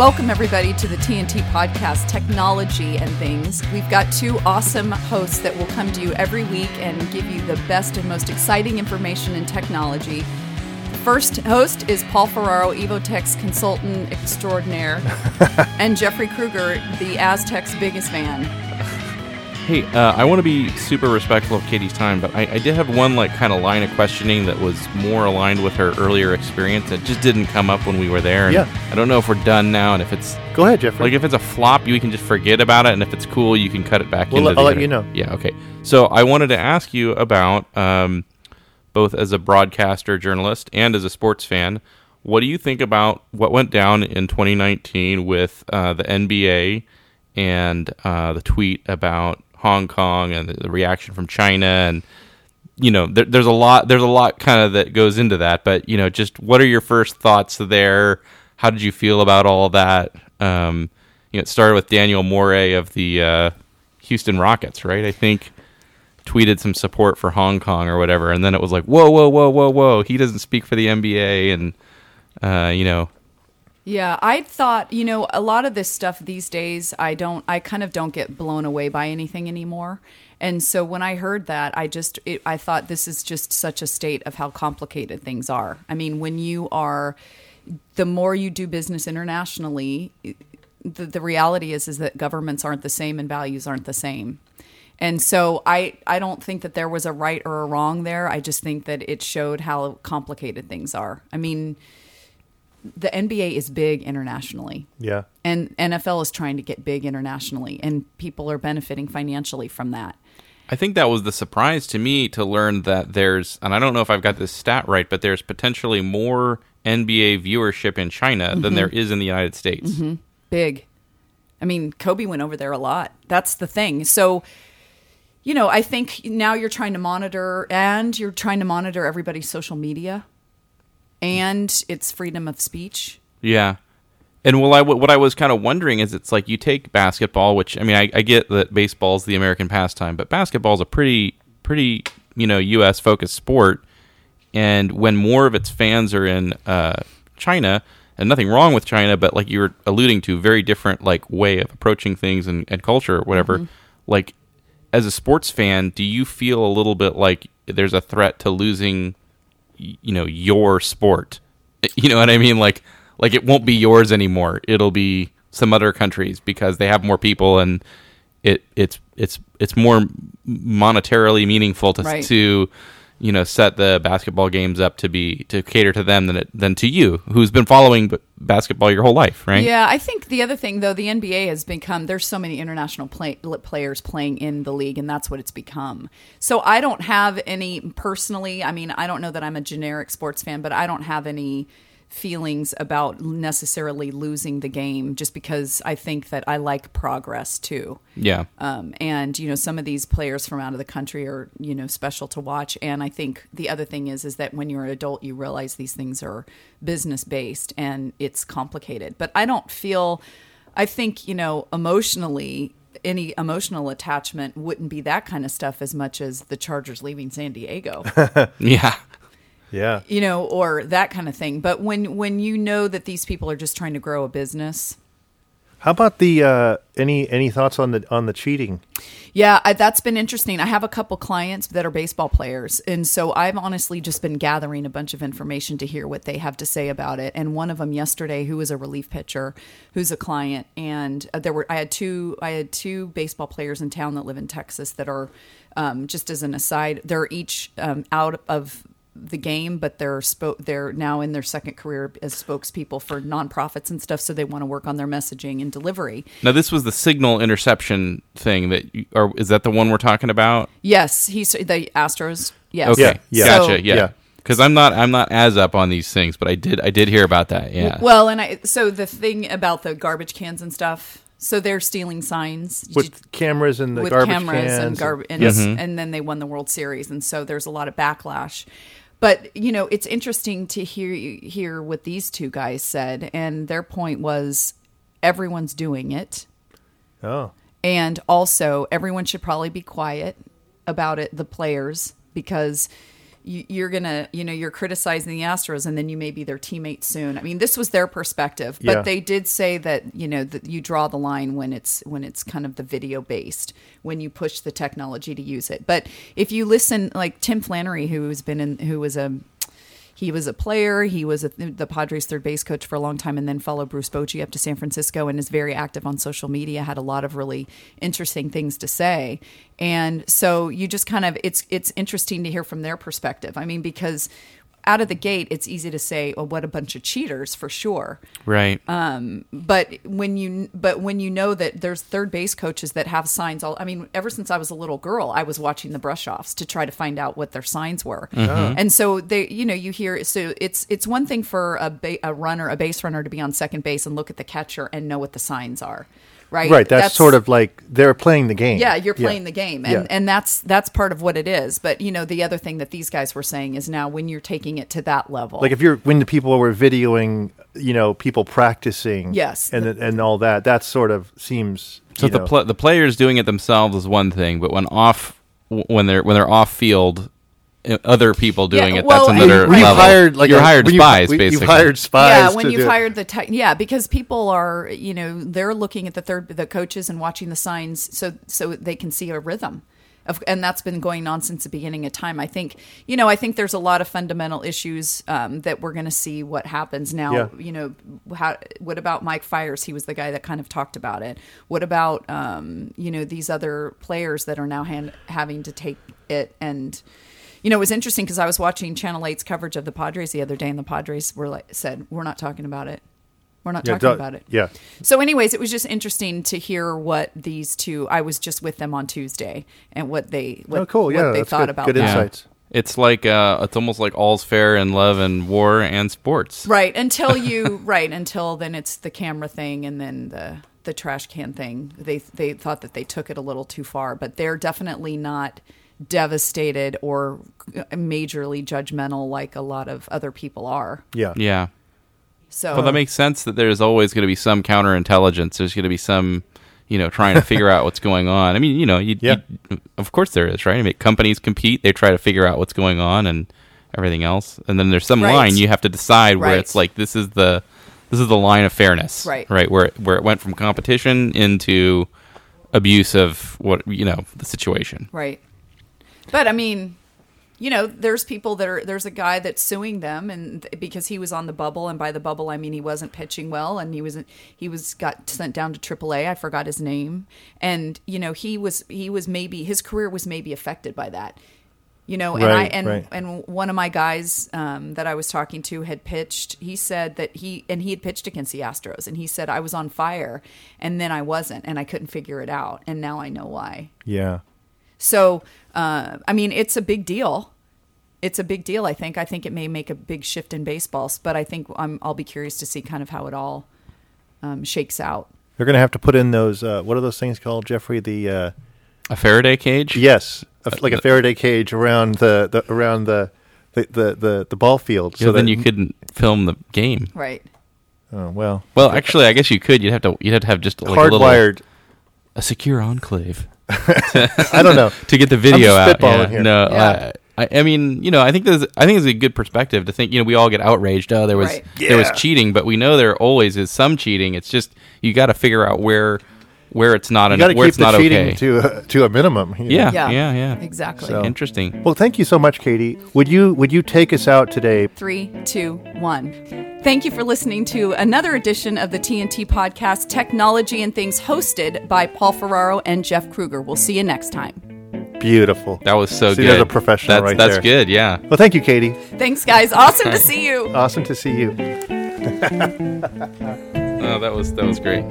Welcome, everybody, to the TNT podcast, Technology and Things. We've got two awesome hosts that will come to you every week and give you the best and most exciting information in technology. First host is Paul Ferraro, Evotech's consultant extraordinaire, and Jeffrey Kruger, the Aztec's biggest fan. Hey, uh, I want to be super respectful of Katie's time, but I, I did have one like kind of line of questioning that was more aligned with her earlier experience. It just didn't come up when we were there. And Yeah. I don't know if we're done now, and if it's Go ahead, Jeffrey. like if it's a flop, you can just forget about it, and if it's cool, you can cut it back We'll into. let- the I'll let you know. Yeah. Okay. So I wanted to ask you about um, both as a broadcaster, journalist, and as a sports fan. What do you think about what went down in 2019 with uh, the NBA and uh, the tweet about Hong Kong and the, reaction from China and you know there, there's a lot there's a lot kind of that goes into that but you know just what are your first thoughts there? How did you feel about all that? Um, you know it started with Daniel Morey of the uh, Houston Rockets right? I think tweeted some support for Hong Kong or whatever and then it was like whoa whoa whoa whoa whoa he doesn't speak for the NBA and uh, you know Yeah, I thought, you know, a lot of this stuff these days, I don't, I kind of don't get blown away by anything anymore. And so when I heard that, I just, it, I thought this is just such a state of how complicated things are. I mean, when you are, the more you do business internationally, the, the reality is is that governments aren't the same and values aren't the same. And so I, I don't think that there was a right or a wrong there. I just think that it showed how complicated things are. I mean, the NBA is big internationally yeah. and NFL is trying to get big internationally and people are benefiting financially from that. I think that was the surprise to me to learn that there's, and I don't know if I've got this stat right, but there's potentially more NBA viewership in China than mm-hmm. there is in the United States. Mm-hmm. Big. I mean, Kobe went over there a lot. That's the thing. So, you know, I think now you're trying to monitor and you're trying to monitor everybody's social media and it's freedom of speech. Yeah. And well, I, what I was kind of wondering is it's like you take basketball, which I mean, I, I get that baseball's the American pastime, but basketball's a pretty, pretty, you know, U.S. focused sport. And when more of its fans are in uh, China, and nothing wrong with China, but like you were alluding to, very different like way of approaching things and, and culture or whatever. Like, as a sports fan, do you feel a little bit like there's a threat to losing you know your sport. You know what i mean? Like like it won't be yours anymore. It'll be some other countries because they have more people and it it's it's it's more monetarily meaningful to Right. to you know set the basketball games up to be to cater to them than it, than to you who's been following basketball your whole life right Yeah, I think the other thing though, the NBA has become there's so many international play, players playing in the league, and that's what it's become. So I don't have any personally. I mean, I don't know that I'm a generic sports fan, but I don't have any feelings about necessarily losing the game just because I think that I like progress too. yeah Um, and you know, some of these players from out of the country are you know special to watch. And I think the other thing is is that when you're an adult, you realize these things are business based and it's complicated. But I don't feel. I think you know emotionally. Any emotional attachment wouldn't be that kind of stuff as much as the Chargers leaving San Diego yeah Yeah. you know, or that kind of thing. But when when you know that these people are just trying to grow a business, How about the uh, any any thoughts on the on the cheating? yeah, I, that's been interesting. I have a couple clients that are baseball players, and so I've honestly just been gathering a bunch of information to hear what they have to say about it. And one of them yesterday, who was a relief pitcher, who's a client, and uh, there were I had two I had two baseball players in town that live in Texas that are um, just as an aside, they're each um, out of the game, but they're spo- they're now in their second career as spokespeople for nonprofits and stuff. So they want to work on their messaging and delivery. now this was the signal interception thing that you, or is that the one we're talking about Yes, he's the Astros. Yes. okay Yeah, yeah. Gotcha yeah Yeah. because i'm not i'm not as up on these things but i did i did hear about that yeah Well, and I so the thing about the garbage cans and stuff. So they're stealing signs With cameras and the with garbage cameras cans. and garbage, and, Yes. and then they won the World Series, and so there's a lot of backlash. But you know, it's interesting to hear hear what these two guys said, and their point was everyone's doing it. Oh. And also, everyone should probably be quiet about it, the players, because you're gonna, you know, you're criticizing the Astros, and then you may be their teammate soon. I mean, this was their perspective, but Yeah. they did say that you know that you draw the line when it's when it's kind of the video based when you push the technology to use it. But if you listen, like Tim Flannery, who's been in, who was a he was a player. He was a, the Padres' third base coach for a long time, and then followed Bruce Bochy up to San Francisco, and is very active on social media. Had a lot of really interesting things to say, and so you just kind of it's it's interesting to hear from their perspective. I mean, because out of the gate, it's easy to say, "Well, what a bunch of cheaters," for sure. Right. Um, but when you but when you know that there's third base coaches that have signs all i mean ever since i was a little girl i was watching the brush offs to try to find out what their signs were. And so they you know you hear so it's it's one thing for a, ba- a runner a base runner to be on second base and look at the catcher and know what the signs are right Right. That's, sort of like they're playing the game. yeah, you're playing the game, and Yeah. and that's that's part of what it is. But you know, the other thing that these guys were saying is now when you're taking it to that level, Like if you're when the people were videoing, you know, people practicing, Yes. and and all that. That sort of seems. So you the know, pl- the players doing it themselves is one thing, but when off when they're when they're off field, other people doing Yeah, it, well, that's another When We've level. hired like you're a- hired when you- spies, basically. You've hired spies. yeah, when to you've do it. hired the tech, yeah, because people are, you know, they're looking at the third, the coaches and watching the signs, so so they can see a rhythm, of, and that's been going on since the beginning of time. I think, you know, I think there's a lot of fundamental issues um, that we're going to see what happens now. Yeah. You know, how what about Mike Fiers? He was the guy that kind of talked about it. What about, um, you know, these other players that are now hand, having to take it and. You know, it was interesting because I was watching Channel 8's coverage of the Padres the other day, and the Padres were like said, "We're not talking about it. We're not Yeah, talking don't- about it." Yeah. So, anyways, it was just interesting to hear what these two. I was just with them on Tuesday, and what they what, oh, cool. what Yeah, they thought good, about good that. insights. It's like uh, it's almost like all's fair in love and war and sports. Right until you right until then it's the camera thing and then the the trash can thing. They they thought that they took it a little too far, but they're definitely not devastated or majorly judgmental like a lot of other people are. Yeah. Yeah. So Well, that makes sense that there's always going to be some counterintelligence. There's going to be some, you know, trying to figure out what's going on. I mean, you know, you, Yeah. you- of course there is, right? I mean, companies compete. They try to figure out what's going on and everything else. And then there's some Right. line you have to decide where Right. it's like this is the this is the line of fairness, Right. Right, where where it went from competition into abuse of what you know the situation. Right. But I mean, you know, there's people that are there's a guy that's suing them and because he was on the bubble and by the bubble I mean he wasn't pitching well and he was he was got sent down to AAA. I forgot his name. And you know, he was he was maybe his career was maybe affected by that. You know, and I and right. and one of my guys um, that I was talking to had pitched. He said that he and he had pitched against the Astros, and he said I was on fire, and then I wasn't, and I couldn't figure it out, and now I know why. Yeah. So, uh, I mean, it's a big deal. It's a big deal. I think. I think it may make a big shift in baseballs, but I think I'm, I'll be curious to see kind of how it all um, shakes out. They're going to have to put in those. Uh, what are those things called, Jeffrey? The uh, A Faraday cage. yes, a, like a Faraday cage around the, the around the the, the the the ball field. So then that- you couldn't film the game. Right. Oh well. Well, actually, I guess you could. You'd have to. You'd have to have just like a little hardwired. a secure enclave I don't know. to get the video just out. Yeah. here. No, Yeah. I, I mean, you know, I think there's, I think it's a good perspective to think. You know, we all get outraged. Oh, there was Right. there was cheating, but we know there always is some cheating. It's just you got to figure out where where it's not You an, got to where keep it's the not cheating okay. to a, to a minimum. you know. yeah, Yeah. yeah, yeah, Exactly. So- Interesting. Well, thank you so much, Katie. Would you would you take us out today? Three, two, one. Thank you for listening to another edition of the TNT podcast, Technology and Things, hosted by Paul Ferraro and Jeff Kruger. We'll see you next time. Beautiful. That was so See, good. there's a professional that's, right That's there. good. Yeah. Well, thank you, Katie. Thanks, guys. Awesome to see you. Awesome to see you. Oh, that was that was great.